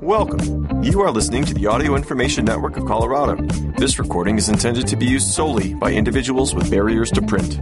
Welcome. You are listening to the Audio Information Network of Colorado. This recording is intended to be used solely by individuals with barriers to print.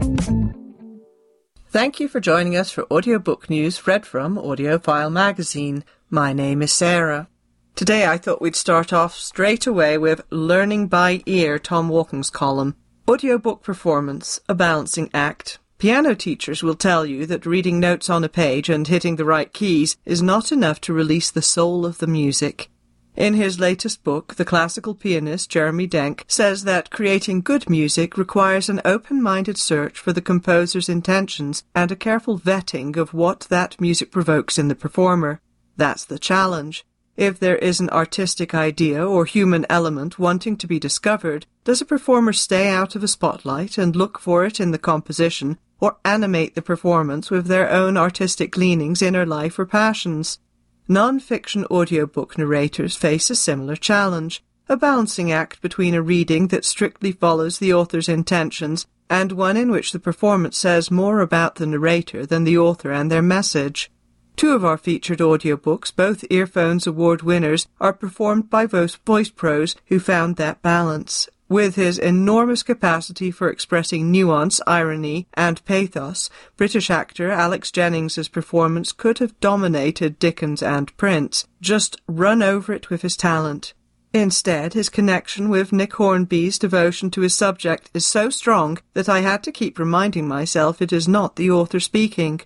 Thank you for joining us for audiobook news read from Audiophile magazine. My name is Sarah. Today I thought we'd start off straight away with Learning by Ear, Tom Walken's column. Audiobook performance, a balancing act. Piano teachers will tell you that reading notes on a page and hitting the right keys is not enough to release the soul of the music. In his latest book, the classical pianist Jeremy Denk says that creating good music requires an open-minded search for the composer's intentions and a careful vetting of what that music provokes in the performer. That's the challenge. If there is an artistic idea or human element wanting to be discovered, does a performer stay out of a spotlight and look for it in the composition, or animate the performance with their own artistic leanings, inner life, or passions? Non-fiction audiobook narrators face a similar challenge, a balancing act between a reading that strictly follows the author's intentions and one in which the performance says more about the narrator than the author and their message. Two of our featured audiobooks, both Earphones Award winners, are performed by Voice Pros who found that balance. With his enormous capacity for expressing nuance, irony, and pathos, British actor Alex Jennings's performance could have dominated Dickens and Prince, just run over it with his talent. Instead, his connection with Nick Hornby's devotion to his subject is so strong that I had to keep reminding myself it is not the author speaking.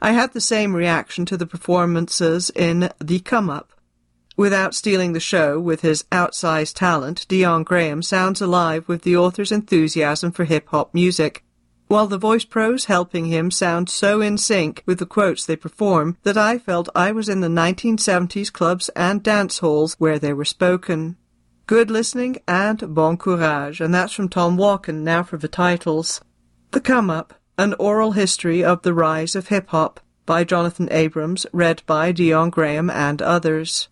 I had the same reaction to the performances in The Come Up. Without stealing the show with his outsized talent, Dion Graham sounds alive with the author's enthusiasm for hip hop music, while the voice pros helping him sound so in sync with the quotes they perform that I felt I was in the 1970s clubs and dance halls where they were spoken. Good listening and bon courage, and that's from Tom Walken. Now for the titles. The Come Up an Oral History of the Rise of Hip Hop by Jonathan Abrams, read by Dion Graham and others.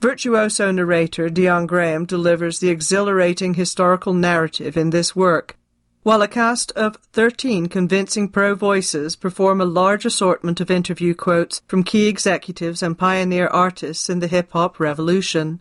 Virtuoso narrator Dion Graham delivers the exhilarating historical narrative in this work, while a cast of 13 convincing pro voices perform a large assortment of interview quotes from key executives and pioneer artists in the hip hop revolution.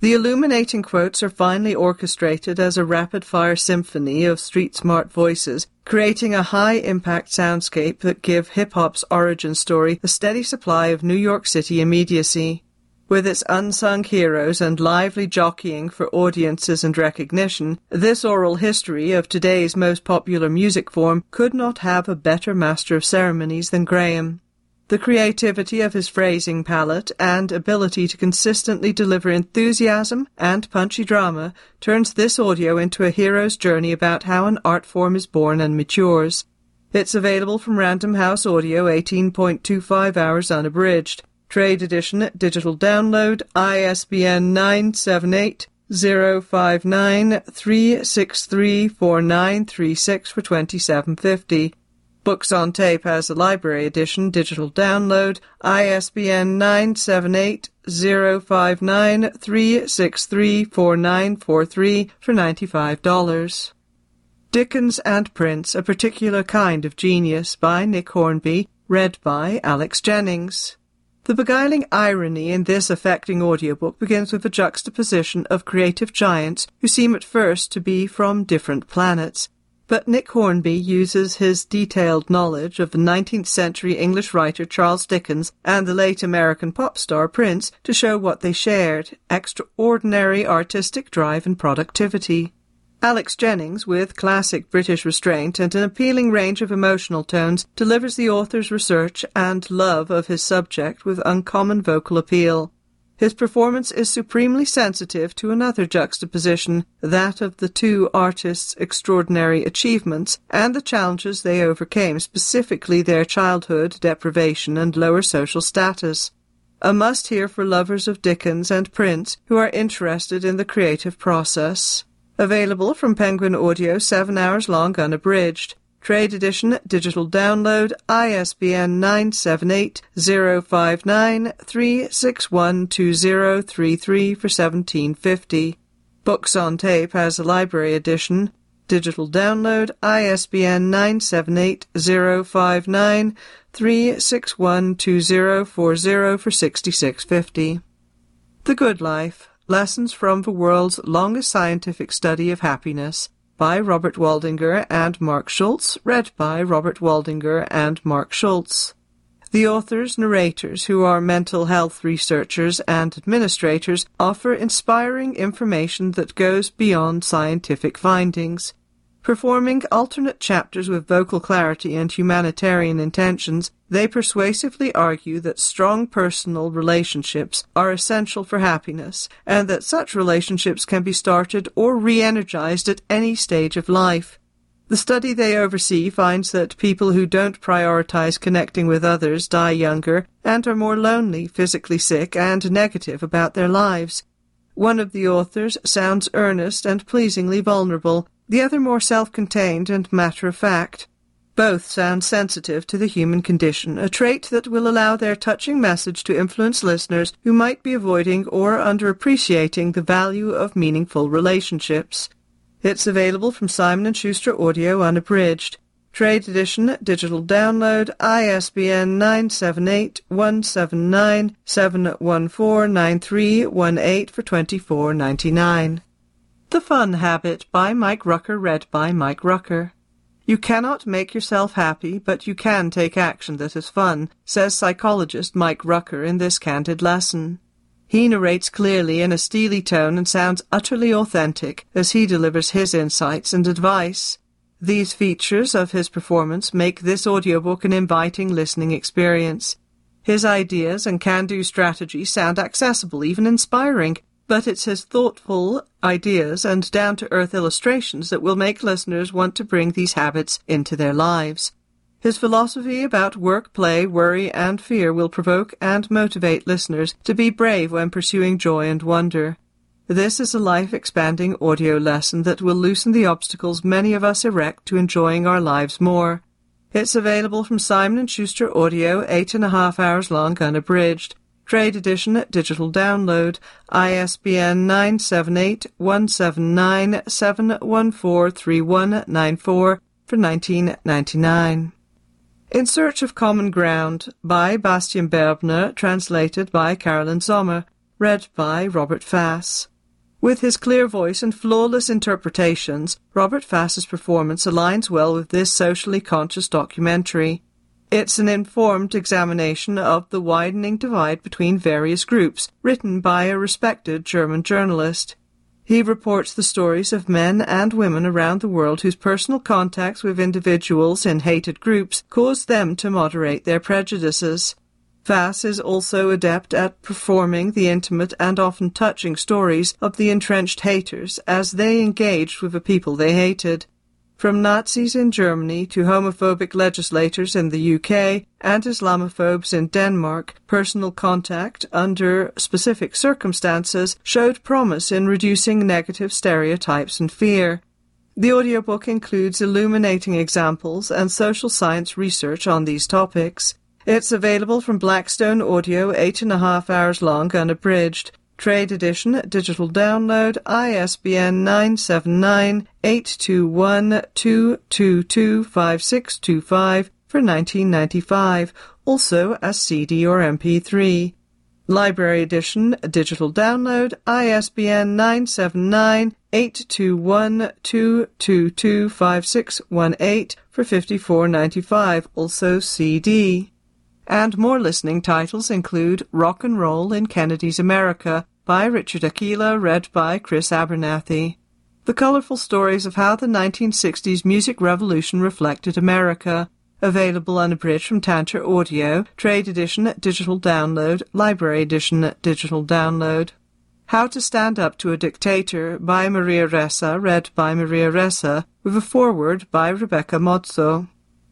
The illuminating quotes are finely orchestrated as a rapid fire symphony of street smart voices, creating a high impact soundscape that give hip hop's origin story a steady supply of New York City immediacy. With its unsung heroes and lively jockeying for audiences and recognition, this oral history of today's most popular music form could not have a better master of ceremonies than Graham. The creativity of his phrasing palette and ability to consistently deliver enthusiasm and punchy drama turns this audio into a hero's journey about how an art form is born and matures. It's available from Random House Audio 18.25 hours unabridged. Trade edition, digital download, ISBN 978 059 363 4936 for 2750. Books on Tape has a library edition digital download, ISBN 978-059-363-4943 for $95. Dickens and Prince, A Particular Kind of Genius by Nick Hornby, read by Alex Jennings. The beguiling irony in this affecting audiobook begins with a juxtaposition of creative giants who seem at first to be from different planets. But Nick Hornby uses his detailed knowledge of the 19th century English writer Charles Dickens and the late American pop star Prince to show what they shared extraordinary artistic drive and productivity. Alex Jennings, with classic British restraint and an appealing range of emotional tones, delivers the author's research and love of his subject with uncommon vocal appeal. His performance is supremely sensitive to another juxtaposition, that of the two artists' extraordinary achievements and the challenges they overcame, specifically their childhood, deprivation, and lower social status. A must hear for lovers of Dickens and Prince who are interested in the creative process. Available from Penguin Audio, seven hours long unabridged. Trade edition, digital download, ISBN 978-059-3612033 for 1750. Books on Tape has a library edition, digital download, ISBN 978-059-3612040 for 6650. The Good Life Lessons from the World's Longest Scientific Study of Happiness by Robert Waldinger and Mark Schultz, read by Robert Waldinger and Mark Schultz. The authors, narrators, who are mental health researchers and administrators, offer inspiring information that goes beyond scientific findings. Performing alternate chapters with vocal clarity and humanitarian intentions, they persuasively argue that strong personal relationships are essential for happiness, and that such relationships can be started or re-energized at any stage of life. The study they oversee finds that people who don't prioritize connecting with others die younger and are more lonely, physically sick, and negative about their lives. One of the authors sounds earnest and pleasingly vulnerable, the other more self-contained and matter-of-fact. Both sound sensitive to the human condition, a trait that will allow their touching message to influence listeners who might be avoiding or underappreciating the value of meaningful relationships. It's available from Simon & Schuster Audio Unabridged. Trade edition, digital download, ISBN 978-179-714-9318 for 24.99. The Fun Habit by Mike Rucker, read by Mike Rucker. You cannot make yourself happy, but you can take action that is fun, says psychologist Mike Rucker in this candid lesson. He narrates clearly in a steely tone and sounds utterly authentic as he delivers his insights and advice. These features of his performance make this audiobook an inviting listening experience. His ideas and can-do strategy sound accessible, even inspiring, but it's his thoughtful ideas and down to earth illustrations that will make listeners want to bring these habits into their lives. His philosophy about work, play, worry, and fear will provoke and motivate listeners to be brave when pursuing joy and wonder. This is a life expanding audio lesson that will loosen the obstacles many of us erect to enjoying our lives more. It's available from Simon & Schuster Audio, eight and a half hours long unabridged. Trade edition, digital download, ISBN 978-179-7143194 for 1999. In Search of Common Ground by Bastian Berbner, translated by Carolyn Sommer, read by Robert Fass. With his clear voice and flawless interpretations, Robert Fass's performance aligns well with this socially conscious documentary. It's an informed examination of the widening divide between various groups, written by a respected German journalist. He reports the stories of men and women around the world whose personal contacts with individuals in hated groups caused them to moderate their prejudices. Fass is also adept at performing the intimate and often touching stories of the entrenched haters as they engaged with the people they hated. From Nazis in Germany to homophobic legislators in the UK and Islamophobes in Denmark, personal contact under specific circumstances showed promise in reducing negative stereotypes and fear. The audiobook includes illuminating examples and social science research on these topics. It's available from Blackstone Audio, eight and a half hours long, unabridged. Trade edition, digital download, ISBN 979-821-2225625 for 1995, also as CD or MP3. Library edition, digital download, ISBN 979-821-2225618 for 54.95, also CD. And more listening titles include Rock and Roll in Kennedy's America by Richard Aquila, read by Chris Abernathy. The colorful stories of how the 1960s music revolution reflected America. Available unabridged from Tantor Audio, Trade Edition, at Digital Download, Library Edition, at Digital Download. How to Stand Up to a Dictator by Maria Ressa, read by Maria Ressa, with a foreword by Rebecca Mozzo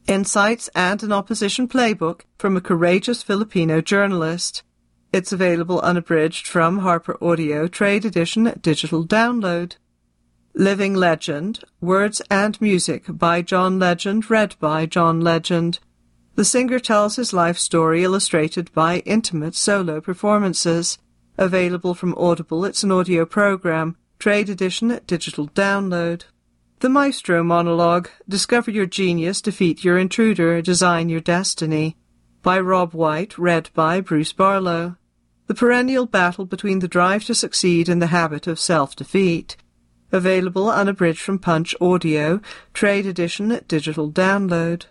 insights, and an opposition playbook from a courageous Filipino journalist. It's available unabridged from Harper Audio Trade Edition Digital Download. Living Legend, Words and Music by John Legend, read by John Legend. The singer tells his life story illustrated by intimate solo performances. Available from Audible, it's an audio program. Trade Edition Digital Download. The Maestro Monologue Discover Your Genius, Defeat Your Intruder, Design Your Destiny by Rob White, read by Bruce Barlow. The perennial battle between the drive to succeed and the habit of self-defeat. Available unabridged from Punch Audio, trade edition, digital download.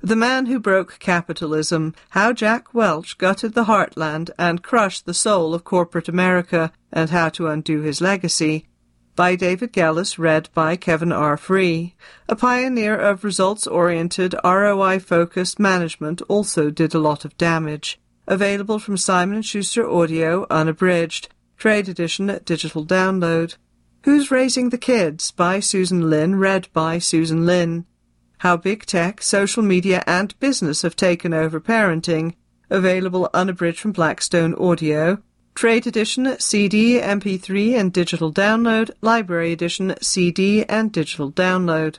The Man Who Broke Capitalism, How Jack Welch Gutted the Heartland and Crushed the Soul of Corporate America, and How to Undo His Legacy, by David Gelles, read by Kevin R. Free. A pioneer of results-oriented, ROI-focused management also did a lot of damage. Available from Simon & Schuster Audio, unabridged. Trade edition, digital download. Who's Raising the Kids? by Susan Linn, read by Susan Linn. How Big Tech, Social Media and Business Have Taken Over Parenting. Available unabridged from Blackstone Audio. Trade edition, CD, MP3 and digital download. Library edition, CD and digital download.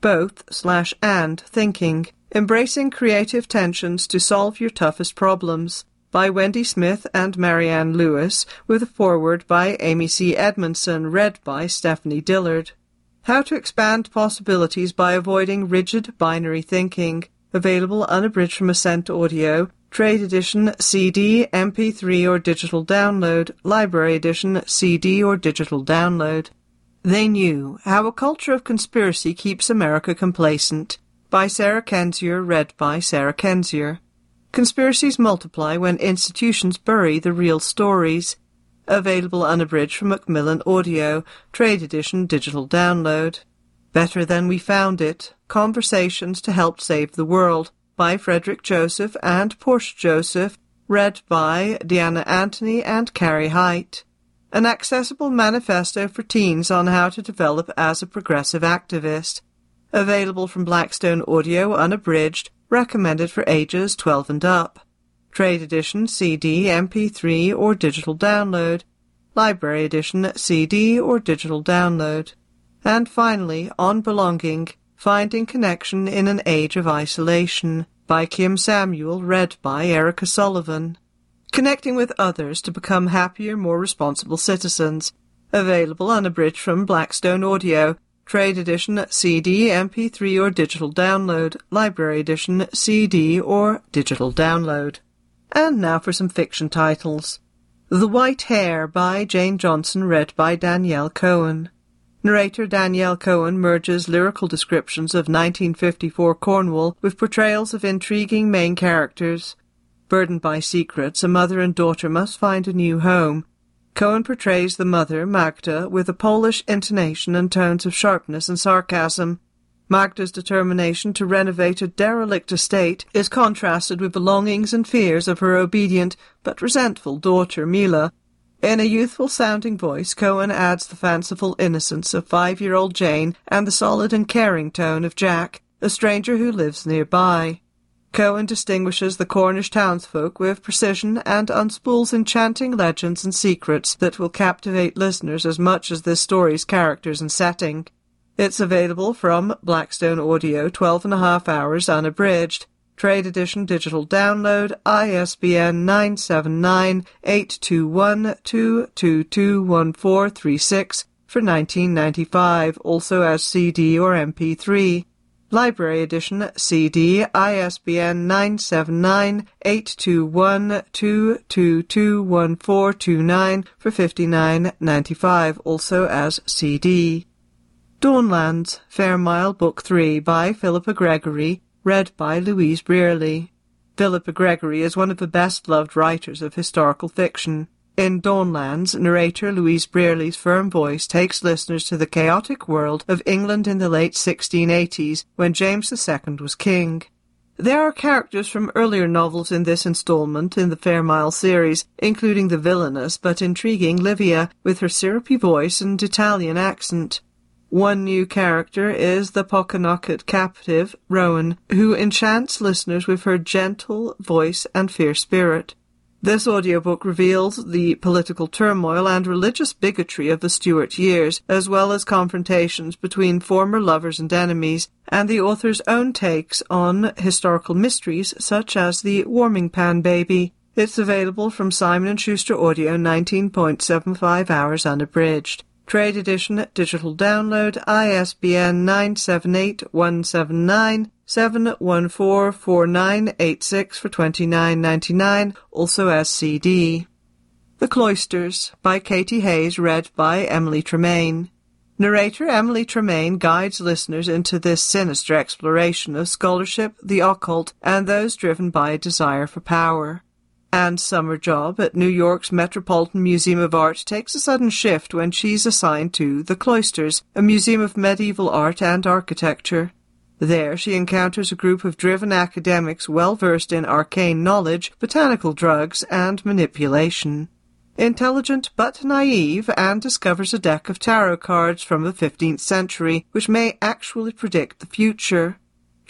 Both slash and thinking. Embracing creative tensions to solve your toughest problems by Wendy Smith and Marianne Lewis, with a foreword by Amy C. Edmondson, read by Stephanie Dillard. How to expand possibilities by avoiding rigid binary thinking, available unabridged from Ascent Audio, Trade Edition, CD, MP3 or digital download, Library Edition, CD or digital download. They knew how a culture of conspiracy keeps America complacent by Sarah Kendzior, read by Sarah Kendzior. Conspiracies multiply when institutions bury the real stories. Available unabridged from Macmillan Audio, Trade Edition Digital Download. Better Than We Found It, Conversations to Help Save the World, by Frederick Joseph and Porsche Joseph, read by Deanna Anthony and Carrie Height. An accessible manifesto for teens on how to develop as a progressive activist Available from Blackstone Audio unabridged, recommended for ages 12 and up. Trade edition CD, MP3 or digital download. Library edition CD or digital download. And finally, On Belonging, Finding Connection in an Age of Isolation by Kim Samuel, read by Erica Sullivan. Connecting with others to become happier, more responsible citizens. Available unabridged from Blackstone Audio Trade edition CD, MP3 or digital download. Library edition CD or digital download. And now for some fiction titles. The White Hare by Jane Johnson, read by Danielle Cohen. Narrator Danielle Cohen merges lyrical descriptions of 1954 Cornwall with portrayals of intriguing main characters. Burdened by secrets, a mother and daughter must find a new home. Cohen portrays the mother, Magda, with a Polish intonation and tones of sharpness and sarcasm. Magda's determination to renovate a derelict estate is contrasted with the longings and fears of her obedient but resentful daughter, Mila. In a youthful sounding voice, Cohen adds the fanciful innocence of five-year-old Jane and the solid and caring tone of Jack, a stranger who lives nearby. Cohen distinguishes the Cornish townsfolk with precision and unspools enchanting legends and secrets that will captivate listeners as much as this story's characters and setting. It's available from Blackstone Audio, 12 and a half hours unabridged. Trade edition digital download, ISBN 979-821-2221436 for 1995, also as CD or MP3. Library Edition CD ISBN 979-821-2221429 for 59.95 also as CD. Dawnlands, Fairmile Book 3 by Philippa Gregory, read by Louise Brearley. Philippa Gregory is one of the best-loved writers of historical fiction. In Dawnlands, narrator Louise Brearley's firm voice takes listeners to the chaotic world of England in the late 1680s when James II was king. There are characters from earlier novels in this installment in the Fairmile series, including the villainous but intriguing Livia, with her syrupy voice and Italian accent. One new character is the Pokanoket captive, Rowan, who enchants listeners with her gentle voice and fierce spirit. This audiobook reveals the political turmoil and religious bigotry of the Stuart years, as well as confrontations between former lovers and enemies, and the author's own takes on historical mysteries such as the warming pan baby. It's available from Simon & Schuster Audio 19.75 hours unabridged. Trade edition, digital download, ISBN 978 7144986 for 29.99, also as CD. The Cloisters by Katy Hays, read by Emily Tremaine. Narrator Emily Tremaine guides listeners into this sinister exploration of scholarship, the occult, and those driven by a desire for power. Anne's summer job at New York's Metropolitan Museum of Art takes a sudden shift when she's assigned to the Cloisters, a museum of medieval art and architecture. There she encounters a group of driven academics well versed in arcane knowledge, botanical drugs, and manipulation intelligent but naive, Anne discovers a deck of tarot cards from the 15th century which may actually predict the future.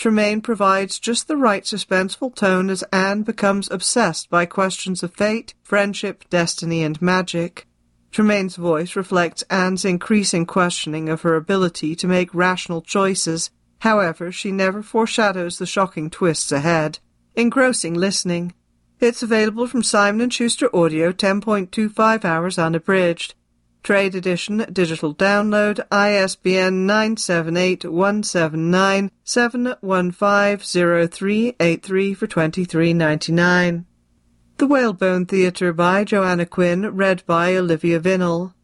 Tremaine provides just the right suspenseful tone as Anne becomes obsessed by questions of fate, friendship, destiny, and magic. Tremaine's voice reflects Anne's increasing questioning of her ability to make rational choices. However, she never foreshadows the shocking twists ahead. Engrossing listening. It's available from Simon & Schuster Audio 10.25 hours unabridged. Trade edition, digital download, ISBN 978-179-7150383 for 23.99. The Whalebone Theatre by Joanna Quinn, read by Olivia Vinall.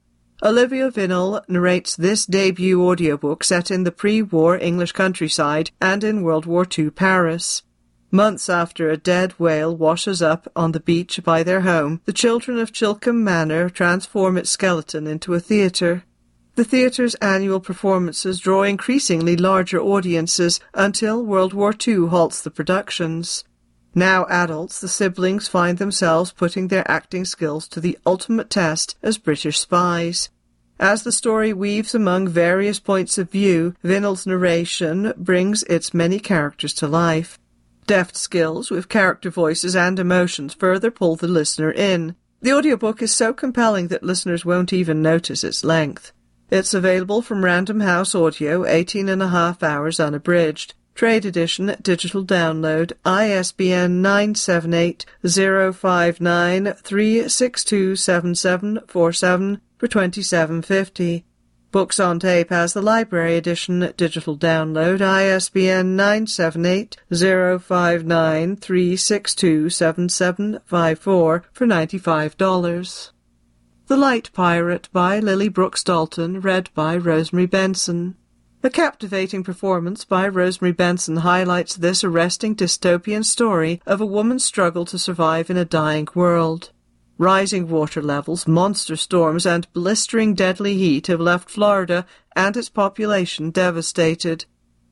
Olivia Vinall narrates this debut audiobook set in the pre-war English countryside and in World War II Paris. Months after a dead whale washes up on the beach by their home, the children of Chilcombe Manor transform its skeleton into a theatre. The theatre's annual performances draw increasingly larger audiences until World War II halts the productions. Now adults, the siblings find themselves putting their acting skills to the ultimate test as British spies. As the story weaves among various points of view, Vinall's narration brings its many characters to life. Deft skills with character voices and emotions further pull the listener in. The audiobook is so compelling that listeners won't even notice its length. It's available from Random House Audio, 18 and a half hours unabridged. Trade edition, digital download, ISBN 978 059 3627747 for 27.50. Books on Tape has the Library Edition digital download, ISBN 978-059-362-7754 for $95. The Light Pirate by Lily Brooks Dalton, read by Rosemary Benson. The captivating performance by Rosemary Benson highlights this arresting dystopian story of a woman's struggle to survive in a dying world. Rising water levels, monster storms, and blistering deadly heat have left Florida and its population devastated.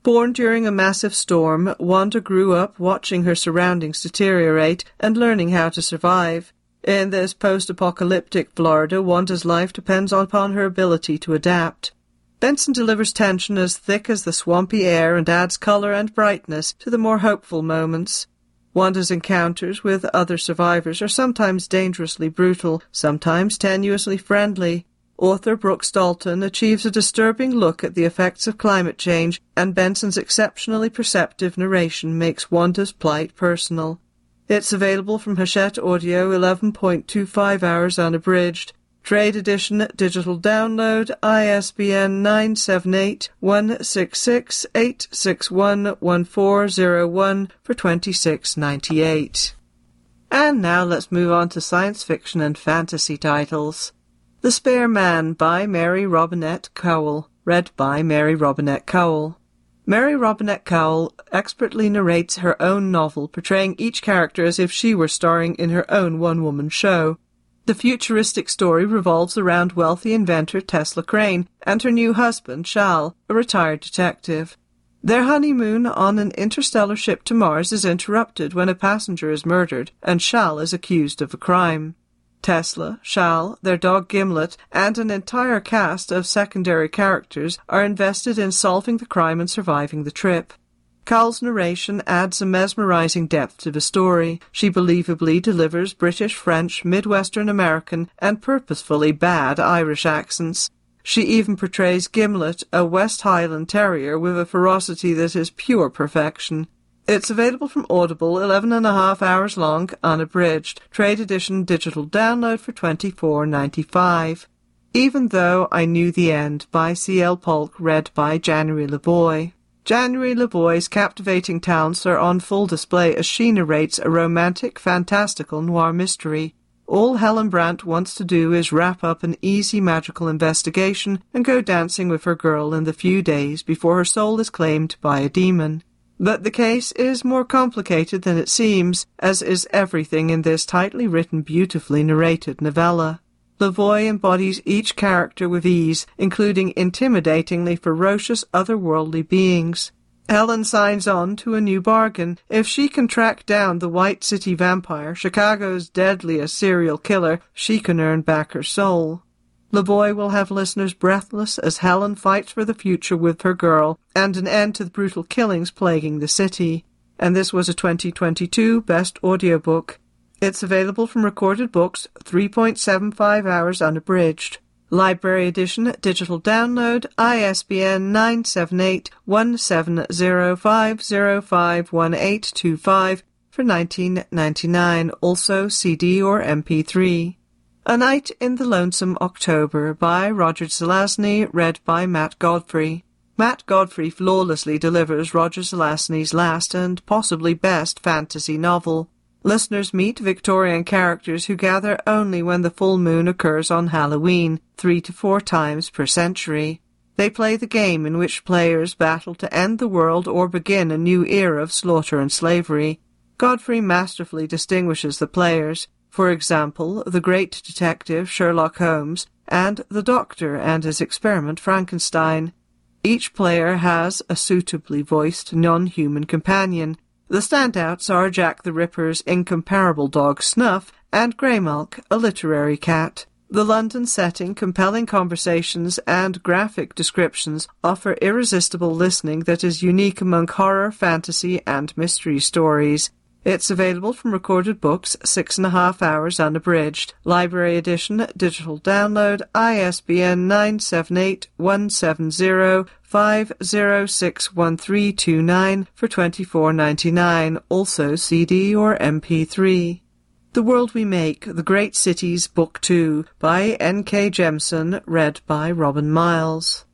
Born during a massive storm, Wanda grew up watching her surroundings deteriorate and learning how to survive. In this post-apocalyptic Florida, Wanda's life depends upon her ability to adapt. Benson delivers tension as thick as the swampy air and adds color and brightness to the more hopeful moments. Wanda's encounters with other survivors are sometimes dangerously brutal, sometimes tenuously friendly. Author Brooks Dalton achieves a disturbing look at the effects of climate change, and Benson's exceptionally perceptive narration makes Wanda's plight personal. It's available from Hachette Audio 11.25 hours unabridged. Trade edition digital download ISBN 978-166-861-1401 for 26.98. And now let's move on to science fiction and fantasy titles. The Spare Man by Mary Robinette Kowal, read by Mary Robinette Kowal. Mary Robinette Kowal expertly narrates her own novel, portraying each character as if she were starring in her own one-woman show. The futuristic story revolves around wealthy inventor Tesla Crane and her new husband, Shal, a retired detective. Their honeymoon on an interstellar ship to Mars is interrupted when a passenger is murdered and Shal is accused of a crime. Tesla, Shal, their dog Gimlet, and an entire cast of secondary characters are invested in solving the crime and surviving the trip. Kowal's narration adds a mesmerizing depth to the story. She believably delivers British, French, Midwestern American, and purposefully bad Irish accents. She even portrays Gimlet, a West Highland Terrier, with a ferocity that is pure perfection. It's available from Audible, eleven and a half hours long, unabridged. Trade edition digital download for twenty four ninety five. Even Though I Knew the End by C. L. Polk, read by January LaVoy. January LaVoy's captivating talents are on full display as she narrates a romantic, fantastical noir mystery. All Helen Brandt wants to do is wrap up an easy magical investigation and go dancing with her girl in the few days before her soul is claimed by a demon. But the case is more complicated than it seems, as is everything in this tightly written, beautifully narrated novella. LaVoy embodies each character with ease, including intimidatingly ferocious otherworldly beings. Helen signs on to a new bargain. If she can track down the White City vampire, Chicago's deadliest serial killer, she can earn back her soul. LaVoy will have listeners breathless as Helen fights for the future with her girl and an end to the brutal killings plaguing the city. And this was a 2022 Best Audiobook. It's available from Recorded Books, 3.75 hours unabridged. Library Edition Digital Download ISBN 978-170-5051825 for 19.99 also CD or MP3 A Night in the Lonesome October by Roger Zelazny read by Matt Godfrey. Matt Godfrey flawlessly delivers Roger Zelazny's last and possibly best fantasy novel Listeners meet Victorian characters who gather only when the full moon occurs on Halloween, three to four times per century. They play the game in which players battle to end the world or begin a new era of slaughter and slavery. Godfrey masterfully distinguishes the players, for example, the great detective Sherlock Holmes and the doctor and his experiment Frankenstein. Each player has a suitably voiced non-human companion, the standouts are Jack the Ripper's incomparable dog Snuff and Graymalk, a literary cat. The London setting, compelling conversations, and graphic descriptions offer irresistible listening that is unique among horror, fantasy, and mystery stories. It's available from recorded books, six and a half hours unabridged. Library edition, digital download, ISBN 978-170-5061329 for twenty-four ninety-nine. also CD or MP3. The World We Make, The Great Cities, Book 2 by N.K. Jemisin, read by Robin Miles.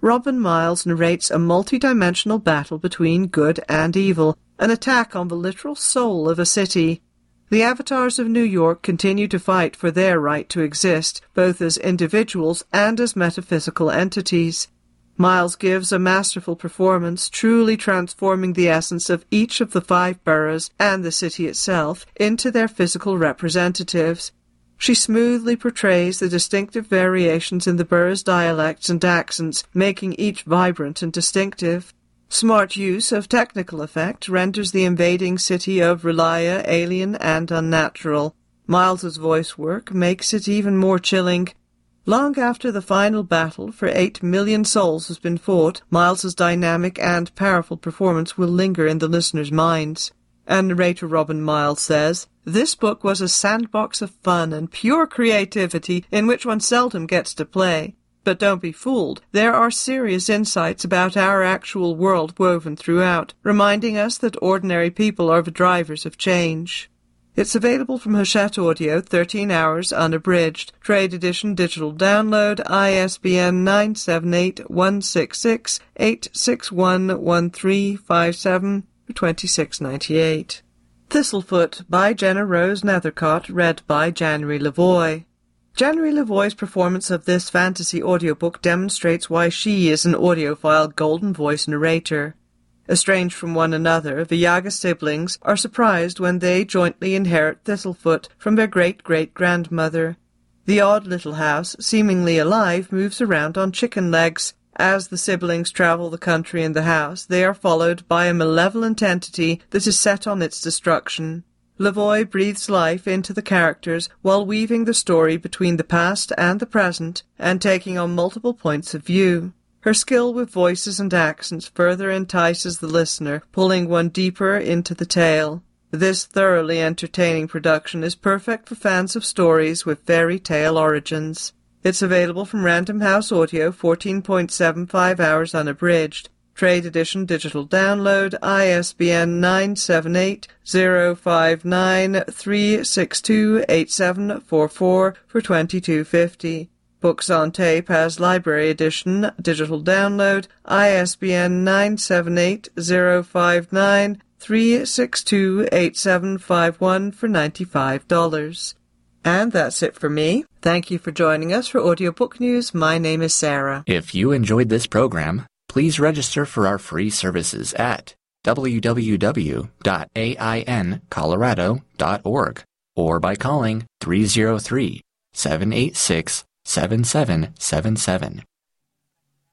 Robin Miles narrates a multi-dimensional battle between good and evil, an attack on the literal soul of a city. The avatars of New York continue to fight for their right to exist, both as individuals and as metaphysical entities. Miles gives a masterful performance, truly transforming the essence of each of the five boroughs and the city itself into their physical representatives. She smoothly portrays the distinctive variations in the borough's dialects and accents, making each vibrant and distinctive. Smart use of technical effect renders the invading city of R'lyeh alien and unnatural. Miles's voice work makes it even more chilling. Long after the final battle for eight million souls has been fought, Miles's dynamic and powerful performance will linger in the listener's minds. And narrator Robin Miles says, This book was a sandbox of fun and pure creativity in which one seldom gets to play. But don't be fooled. There are serious insights about our actual world woven throughout, reminding us that ordinary people are the drivers of change. It's available from Hachette Audio, 13 hours unabridged. Trade edition digital download, ISBN 978-166-861-1357 for 26.98. Thistlefoot by GennaRose Nethercott, read by January LaVoy. January LaVoy's performance of this fantasy audiobook demonstrates why she is an audiophile golden voice narrator. Estranged from one another, the Yaga siblings are surprised when they jointly inherit Thistlefoot from their great-great-grandmother. The odd little house, seemingly alive, moves around on chicken legs. As the siblings travel the country and the house, they are followed by a malevolent entity that is set on its destruction. LaVoy breathes life into the characters while weaving the story between the past and the present and taking on multiple points of view. Her skill with voices and accents further entices the listener, pulling one deeper into the tale. This thoroughly entertaining production is perfect for fans of stories with fairy tale origins. It's available from Random House Audio, 14.75 hours unabridged. Trade Edition Digital Download, ISBN 978-059-362-8744 for 2250. Books on Tape has Library Edition Digital Download, ISBN 978-059-362-8751 for $95. And that's it for me. Thank you for joining us for Audiobook News. My name is Sarah. If you enjoyed this program, please register for our free services at www.aincolorado.org or by calling 303 786 7777.